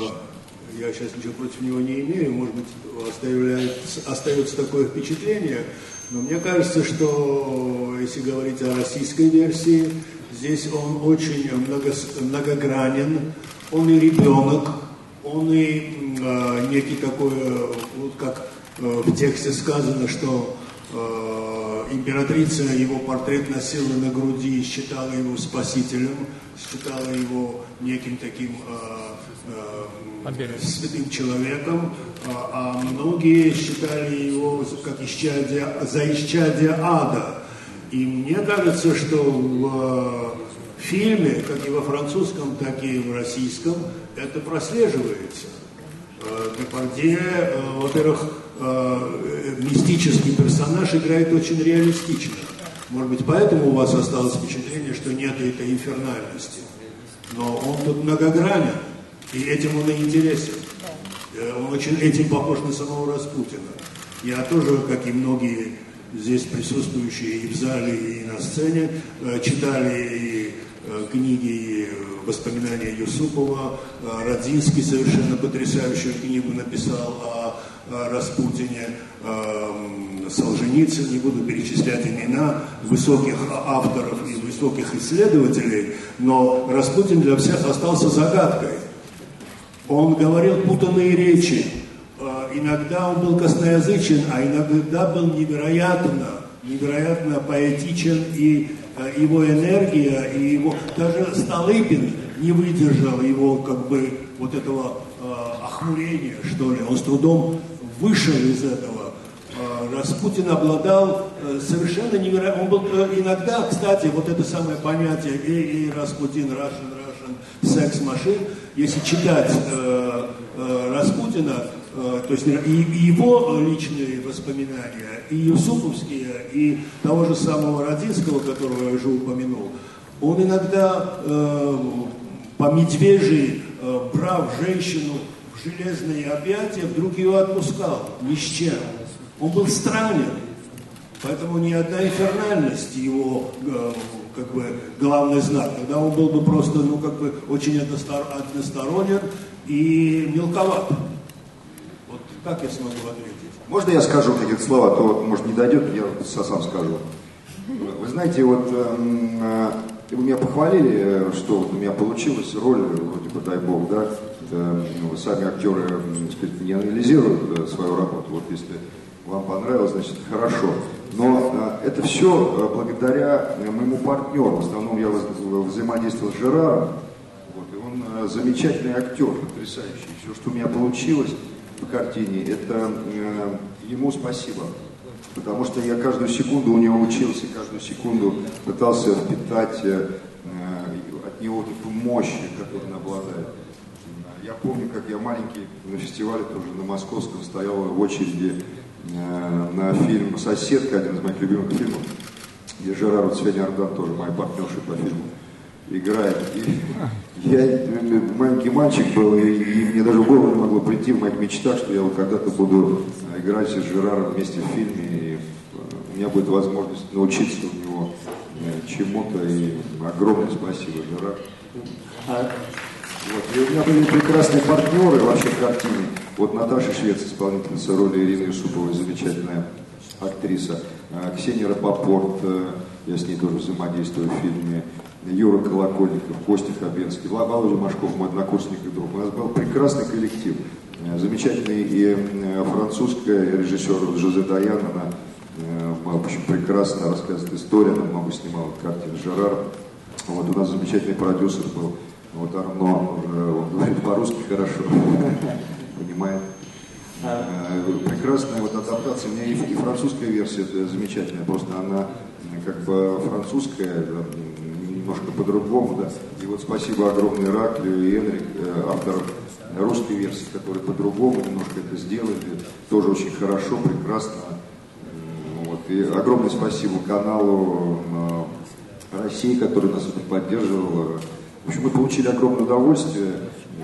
я сейчас ничего против него не имею, может быть, оставляет, остается такое впечатление, но мне кажется, что если говорить о российской версии, здесь он очень много, многогранен, он и ребенок, он и э, некий такой, вот как э, в тексте сказано, что э, императрица его портрет носила на груди считала его спасителем, считала его неким таким э, э, святым человеком, а, многие считали его как исчадие, за исчадие ада. И мне кажется, что в фильме, как и во французском, так и в российском, это прослеживается. Э, Депардье, э, во-первых, э, мистический персонаж играет очень реалистично. Может быть, поэтому у вас осталось впечатление, что нет этой инфернальности. Но он тут многогранен, и этим он и интересен. Он очень этим похож на самого Распутина. Я тоже, как и многие здесь присутствующие и в зале, и на сцене, читали и Э, книги э, воспоминания Юсупова. Э, Родзинский совершенно потрясающую книгу написал о, Распутине. Солженицын, не буду перечислять имена высоких авторов и высоких исследователей, но Распутин для всех остался загадкой. Он говорил путанные речи. Иногда он был косноязычен, а иногда был невероятно, невероятно поэтичен и Э, его энергия и его... Даже Столыпин не выдержал его как бы вот этого э, охмурения, что ли. Он с трудом вышел из этого. Э, Распутин обладал э, совершенно невероятным... Он был э, иногда, кстати, вот это самое понятие «Эй, эй, Распутин, Russian, Russian, секс-машин», если читать э, э, Распутина, Э, то есть и, и его личные воспоминания, и Юсуповские, и того же самого Родинского, которого я уже упомянул, он иногда э, по медвежьи, э, брав женщину в железные объятия, вдруг ее отпускал ни с чем. Он был странен, поэтому ни одна инфернальность его э, как бы главный знак. Тогда он был бы просто, ну, как бы очень односторонен и мелковат. Как я смогу ответить? Можно я скажу какие-то слова, а то, может, не дойдет, я сам скажу. Вы знаете, вот э, вы меня похвалили, э, что вот у меня получилась роль, вроде бы, дай бог, да, ну, сами актеры, сказать, не анализируют э, свою работу. Вот если вам понравилось, значит, хорошо. Но это все благодаря моему партнеру. В основном я взаимодействовал с Жераром. Вот, и он замечательный актер, потрясающий. Все, что у меня получилось, по картине, это э, ему спасибо. Потому что я каждую секунду у него учился, каждую секунду пытался впитать э, от него такую мощь, которую он обладает. Я помню, как я маленький на фестивале тоже на Московском стоял в очереди э, на фильм «Соседка», один из моих любимых фильмов, где Жерар Цвень Ардан, тоже моя партнерша по фильму, играет. И я маленький мальчик был, и, и мне даже в голову не могло прийти в моих мечтах, что я вот когда-то буду играть с Жераром вместе в фильме, и э, у меня будет возможность научиться у него э, чему-то, и огромное спасибо, Жерар. А, вот. И у меня были прекрасные партнеры вообще в картине. Вот Наташа Швец, исполнительница роли Ирины Юсуповой, замечательная актриса. А, Ксения Рапопорт, э, я с ней тоже взаимодействую в фильме. Юра Колокольников, Костя Хабенский, Володя Машков, мой однокурсник и друг. У нас был прекрасный коллектив. Э, замечательный и э, французская режиссер Жозе Даян, она э, в общем, прекрасно рассказывает историю, она много снимала картин Жерар. Вот у нас замечательный продюсер был, вот Арно, он говорит по-русски хорошо, (laughs) понимает. Прекрасная вот адаптация, у меня и, и французская версия это замечательная, просто она как бы французская, немножко по-другому, да. И вот спасибо огромное Раклию и Энрик, э, авторам русской версии, которые по-другому немножко это сделали, тоже очень хорошо, прекрасно. Вот. И огромное спасибо каналу России, который нас это поддерживал. В общем, мы получили огромное удовольствие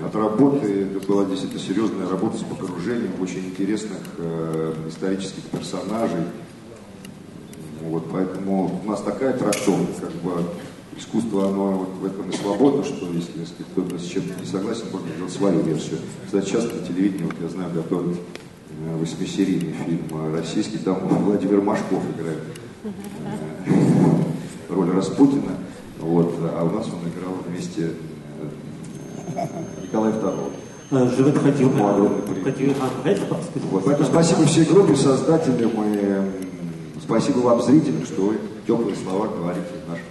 от работы. Это была действительно серьезная работа с погружением в очень интересных э, исторических персонажей. Вот, поэтому у нас такая трактовка, как бы искусство, оно вот в этом и свободно, что если, кто-то с чем-то не согласен, можно сделать свою версию. Кстати, часто на телевидении, вот я знаю, готовят э, восьмисерийный фильм э, российский, там Владимир Машков играет э, роль Распутина, вот, а у нас он играл вместе э, Николай II. Vais te dire, Вот, поэтому спасибо всей группе, создателям и спасибо вам, зрителям, что вы теплые слова говорите нашим.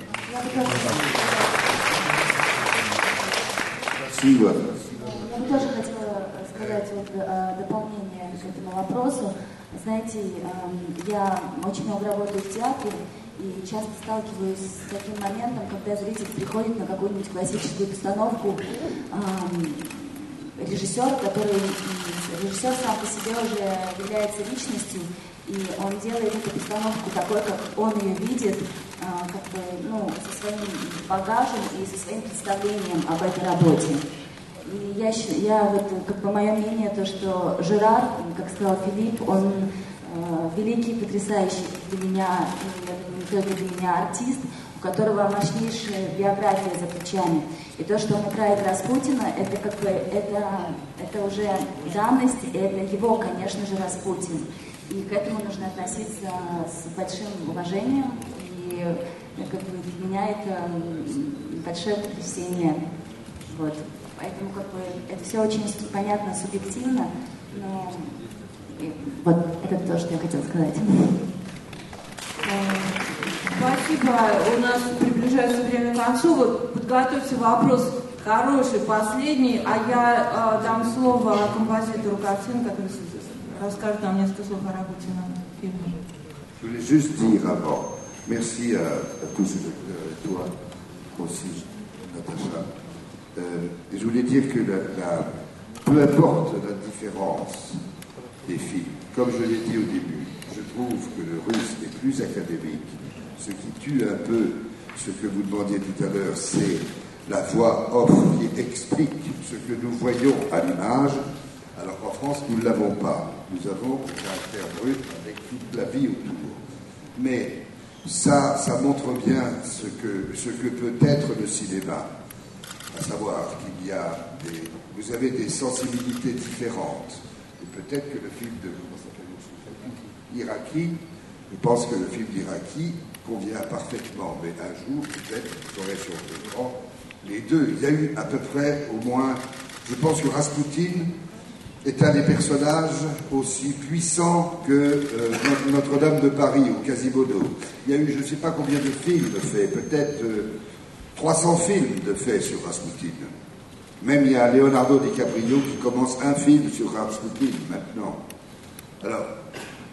Спасибо. Я бы тоже хотела сказать вот, э, дополнение к этому вопросу. Знаете, эм, я очень много работаю в театре и часто сталкиваюсь с таким моментом, когда зритель приходит на какую-нибудь классическую постановку, эм, режиссер, который режиссер сам по себе уже является личностью, и он делает эту постановку такой, как он ее видит, а, как бы, ну, со своим багажем и со своим представлением об этой работе. И я, я вот, как бы мое мнение, то, что Жерар, как сказал Филипп, он э, великий, потрясающий для меня, не только для меня артист, у которого мощнейшая биография за плечами. И то, что он играет Распутина, это как бы, это, это уже данность, и это его, конечно же, Распутин. И к этому нужно относиться с большим уважением. И э, как бы, для меня это большое потрясение. Вот. Поэтому как бы, это все очень понятно, субъективно, но и вот это то, что я хотела сказать. Спасибо. У нас приближается время к концу. Вот подготовьте вопрос хороший, последний, а я э, дам слово композитору картин, который расскажет нам несколько слов о работе на фильме. Je voulais juste dire avant, merci à, à tous, euh, toi aussi, Natacha. Euh, et je voulais dire que la, la- peu importe la différence des films, comme je l'ai dit au début, je trouve que le russe est plus académique. Ce qui tue un peu ce que vous demandiez tout à l'heure, c'est la voix off qui explique ce que nous voyons à l'image, alors qu'en France, nous ne l'avons pas. Nous avons un caractère brut avec toute la vie autour. Mais ça, ça montre bien ce que, ce que peut être le cinéma. À savoir qu'il y a des, vous avez des sensibilités différentes. Et peut-être que le film de, le Iraki, je pense que le film d'Iraki convient parfaitement. Mais un jour, peut-être, aurez sur l'écran les deux. Il y a eu à peu près, au moins, je pense que Rasputin est un des personnages aussi puissants que euh, Notre- Notre-Dame de Paris ou Quasimodo. Il y a eu je ne sais pas combien de films de faits, peut-être euh, 300 films de faits sur Rasputin. Même il y a Leonardo DiCaprio qui commence un film sur Rasputin maintenant. Alors,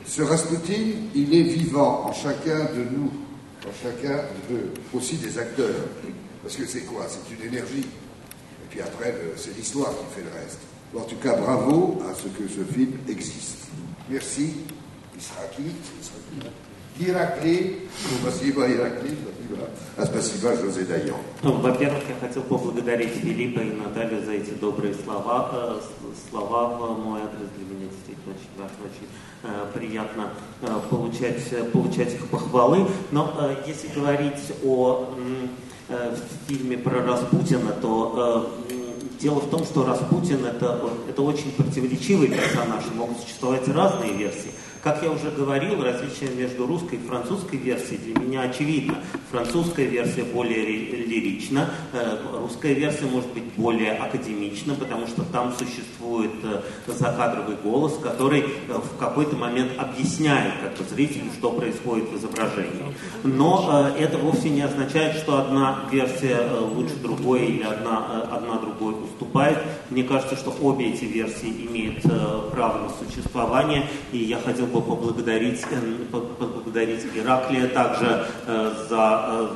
ce Rasputin, il est vivant en chacun de nous, en chacun de, aussi des acteurs. Parce que c'est quoi? C'est une énergie. Et puis après, c'est l'histoire qui fait le reste. En tout cas, bravo à ce que ce film existe. Merci, Israki. Иракли, спасибо. Ну, Во-первых, я хотел поблагодарить Филиппа и Наталью за эти добрые слова. Э, Слова в мой адрес для меня действительно очень важно, очень э, приятно э, получать, э, получать их похвалы. Но э, если говорить о э, фильме про Распутина, то э, дело в том, что Распутин это, это очень противоречивый персонаж, могут существовать разные версии. Как я уже говорил, различие между русской и французской версией для меня очевидно. Французская версия более ри- лирична, э, русская версия может быть более академична, потому что там существует э, закадровый голос, который э, в какой-то момент объясняет как зрителю, что происходит в изображении. Но это вовсе не означает, что одна версия лучше другой или одна, одна другой уступает. Мне кажется, что обе эти версии имеют право на существование, и я хотел поблагодарить, по- поблагодарить Ираклия также э, за э,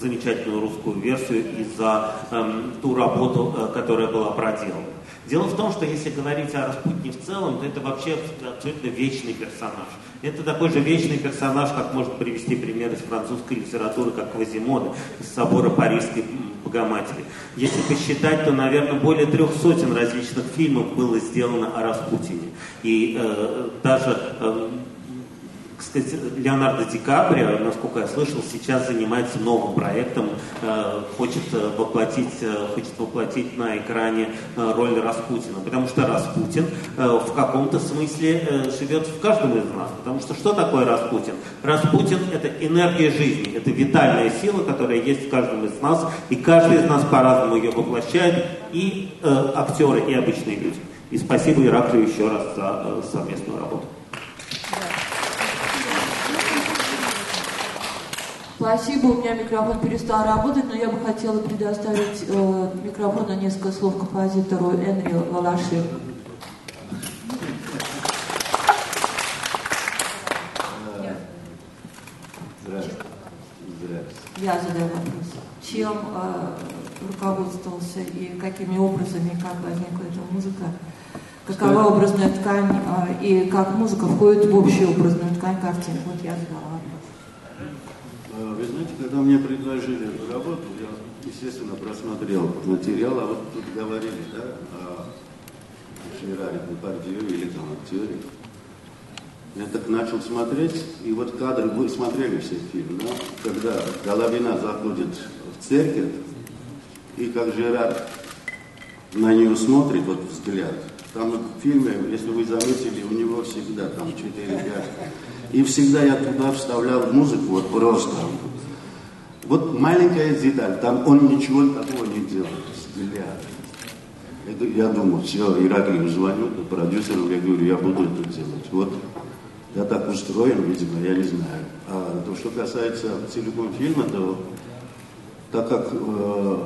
замечательную русскую версию и за эм, ту работу, э, которая была проделана. Дело в том, что если говорить о Распутине в целом, то это вообще абсолютно вечный персонаж. Это такой же вечный персонаж, как может привести пример из французской литературы, как Квазимода из собора Парижской Богоматери. Если посчитать, то, наверное, более трех сотен различных фильмов было сделано о Распутине. И э, даже э, Кстати, Леонардо Ди Каприо, насколько я слышал, сейчас занимается новым проектом, э, хочет э, воплотить, э, хочет воплотить на экране роль Распутина, потому что Распутин в каком-то смысле живет в каждом из нас, потому что что такое Распутин? Распутин – это энергия жизни, это витальная сила, которая есть в каждом из нас, и каждый из нас по-разному ее воплощает, и актеры, и обычные люди. И спасибо Ираклию еще раз за совместную работу. Спасибо, у меня микрофон перестал работать, но я бы хотела предоставить э, микрофон на несколько слов композитору Энри Лалаши. Здравствуйте. Здравствуйте. Я задаю вопрос. Чем э, руководствовался и какими образами, как возникла эта музыка? Какова образная ткань э, и как музыка входит в общую образную ткань картины? Вот я задала Вы знаете, когда мне предложили эту работу, я, естественно, просмотрел материал, а вот тут говорили, да, о Жераре Депардье или там актере. Я так начал смотреть, и вот кадры, вы смотрели все фильм, да? когда Головина заходит в церковь, и как Жерар на нее смотрит, вот взгляд, там в фильме, если вы заметили, у него всегда там 4-5. И всегда я туда вставлял музыку, вот просто. Вот маленькая деталь, там он ничего такого не. Взгляд. Это, я думаю, все, Ираклию звоню, продюсеру, я говорю, я буду это делать. Вот я так устроен, видимо, я не знаю. А то, что касается целиком фильма, то так как, э,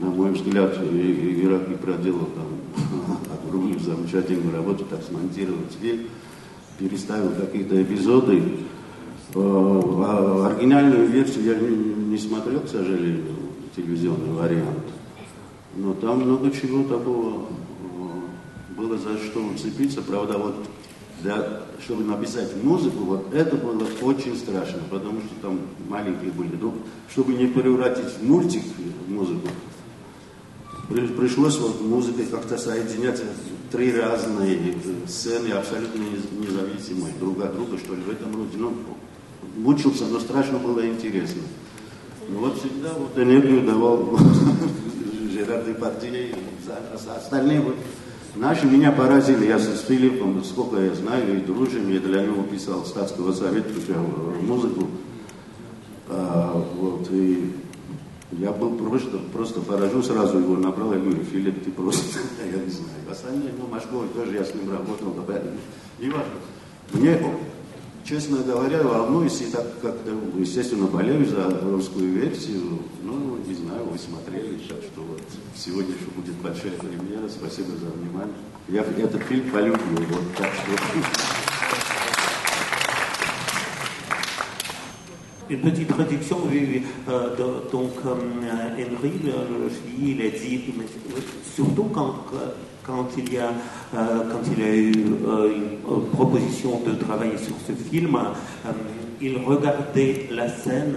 на мой взгляд, Ираклий проделал там (laughs) огромную замечательную работу, так смонтировал фильм, переставил какие-то эпизоды. А оригинальную версию я не, смотрел, к сожалению, телевизионный вариант. Но там много чего такого э, было за что уцепиться. Правда, вот для, чтобы написать музыку, вот это было очень страшно, потому что там маленькие были. Ну, чтобы не превратить в мультик музыку, при- пришлось вот музыкой как-то соединять три разные сцены, абсолютно нез- независимые друг от друга, что ли, в этом роде. Ну, мучился, но страшно было интересно. Ну вот всегда вот энергию давал (laughs) Жерар Депардье, остальные вот Наши меня поразили, я с Филиппом, сколько я знаю, и дружим, я для него писал статского совета музыку. А, вот, и я был просто, просто поражен, сразу его набрал, я говорю, Филипп, ты просто, (laughs) я не знаю. Остальные, ну, Машковый тоже, я с ним работал, не важно. Мне, честно говоря, волнуюсь, и так как-то, естественно, болею за русскую версию, ну, не знаю, вы смотрели, так что вот сегодня еще будет большая премьера, спасибо за внимание. Я этот фильм полюблю, вот так что... Une petite traduction, oui. Euh, de- donc euh, Henry, juillet, il a dit, mais surtout quand, quand, il y a, euh, quand il a eu euh, une, euh, proposition de travailler sur ce film, il regardait la scène,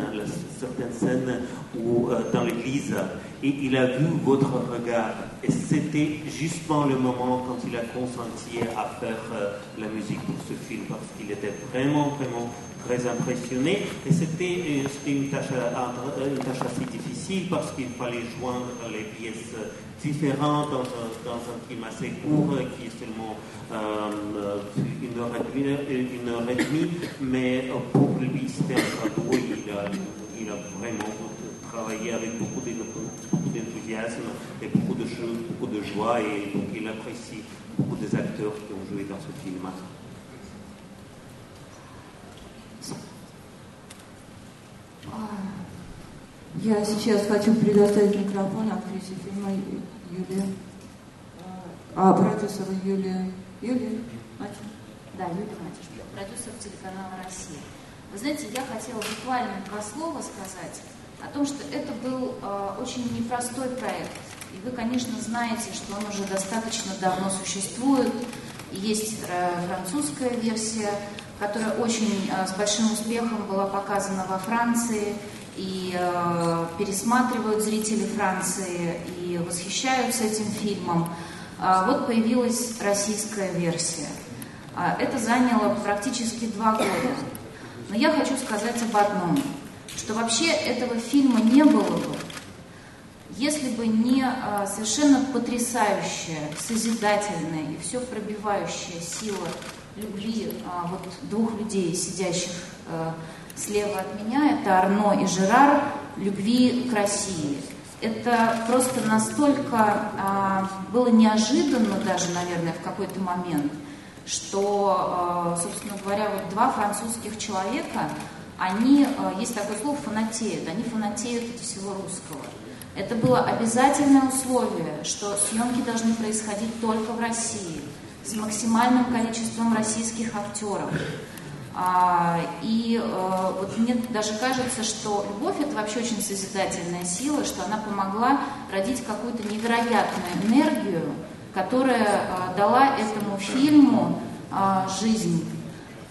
certaines scènes où, dans l'église, et il a vu votre regard. Et c'était justement le moment quand il a consenti à faire la musique pour ce film, parce qu'il était vraiment, vraiment très impressionné. Et c'était une, tâche, une tâche assez difficile parce qu'il fallait joindre les pièces différentes dans un, film assez court euh, qui est seulement euh, une, heure et demie, euh, une heure et demie. Mais euh, pour lui, c'était un cadeau. Il a, vraiment travaillé avec beaucoup d'en- beaucoup d'enthousiasme et beaucoup de choses, beaucoup de joie. Et donc il apprécie beaucoup des acteurs qui ont joué dans ce film. Я сейчас хочу предоставить микрофон актрисе фильма Юлия, а продюсеру Юлия. Юлия, Матин. Да, Юлия Матиш, продюсер телеканала «Россия». Вы знаете, я хотела буквально два слова сказать о том, что это был э, очень непростой проект. И вы, конечно, знаете, что он уже достаточно давно существует. Есть э, французская версия, которая очень э, с большим успехом была показана во Франции. И э, пересматривают зрители Франции и восхищаются этим фильмом. А вот появилась российская версия. А, это заняло практически два года. Но я хочу сказать об одном, что вообще этого фильма не было бы, если бы не а, совершенно потрясающая, созидательная и все пробивающая сила любви а, вот двух людей, сидящих а, слева от меня, это Арно и Жерар, любви к России. Это просто настолько а, было неожиданно даже, наверное, в какой-то момент, что, а, собственно говоря, вот два французских человека, они, а, есть такое слово, фанатеют, они фанатеют от всего русского. Это было обязательное условие, что съемки должны происходить только в России, с максимальным количеством российских актеров. А, и а, вот мне даже кажется, что любовь это вообще очень созидательная сила, что она помогла родить какую-то невероятную энергию, которая а, дала этому фильму а, жизнь.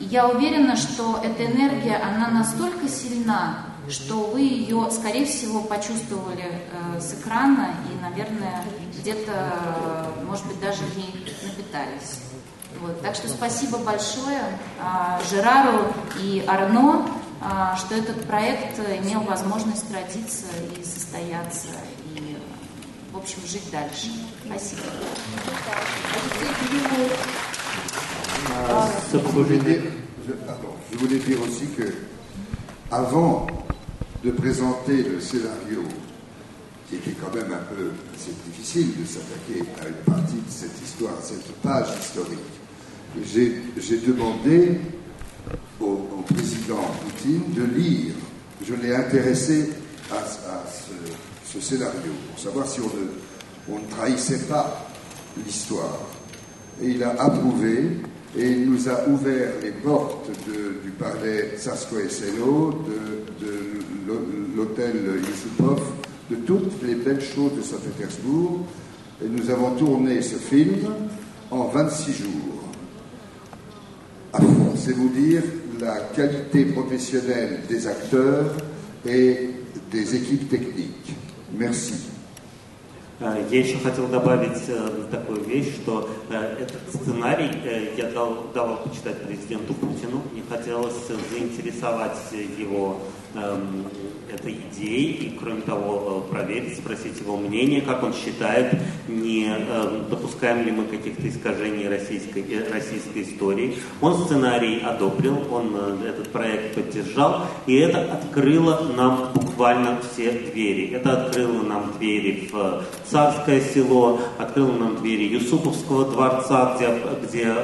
Я уверена, что эта энергия, она настолько сильна, что вы ее, скорее всего, почувствовали э, с экрана и, наверное, где-то, э, может быть, даже ей напитались. Вот. Так что спасибо большое э, Жерару и Арно, э, что этот проект имел возможность родиться и состояться, и, в общем, жить дальше. Спасибо. Je voulais dire, je, pardon, je voulais dire aussi que avant de présenter le scénario, qui était quand même un peu, c'est difficile de s'attaquer à une partie de cette histoire, cette page historique. J'ai demandé au, président Poutine de lire. Je l'ai intéressé à, ce, scénario pour savoir si on ne, trahissait pas l'histoire. Et il a approuvé et il nous a ouvert les portes du palais Tsasko et Selo, de, de l'hô- l'hôtel Yusupov, de toutes les belles choses de Saint-Pétersbourg. Et nous avons tourné ce film en 26 jours. C'est vous dire la qualité professionnelle des acteurs et des équipes techniques. Merci. Я еще хотел добавить э, такую вещь, что э, этот сценарий э, я дал, давал почитать президенту Путину. Мне хотелось заинтересовать его эм, этой идеей и, кроме того, э, проверить, спросить его мнение, как он считает, не э, допускаем ли мы каких-то искажений российской, э, российской истории. Он сценарий одобрил, он э, этот проект поддержал, и это открыло нам буквально все двери. Это открыло нам двери в Царское село, открыло нам двери Юсуповского дворца, где, где,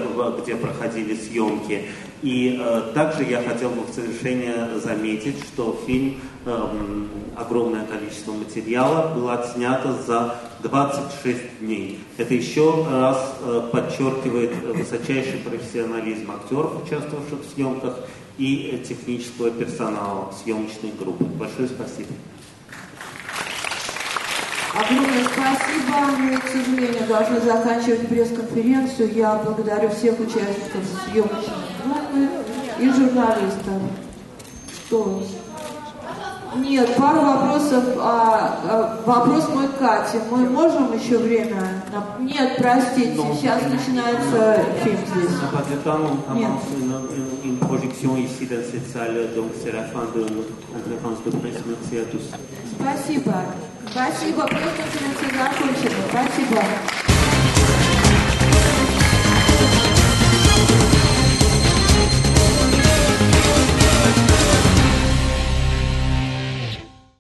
где проходили съемки. И э, также я хотел бы в завершение заметить, что фильм эм, огромное количество материала было отснято за 26 дней. Это еще раз э, подчеркивает высочайший профессионализм актеров, участвовавших в съемках, и э, технического персонала съемочной группы. Большое спасибо. Огромное спасибо. Мы, к сожалению, должны заканчивать пресс-конференцию. Я благодарю всех участников съемочной группы и журналистов. Что? Нет, пару вопросов. А, а, вопрос мой к Кате. Мы можем еще время? на- Нет, простите, сейчас начинается фильм здесь. On n'a pas de temps, on Нет. commence une, une- une projection ici dans cette salle, donc c'est la fin de notre conférence de presse. Merci à tous. Спасибо. Спасибо. Пресс-конференция закончена. Спасибо.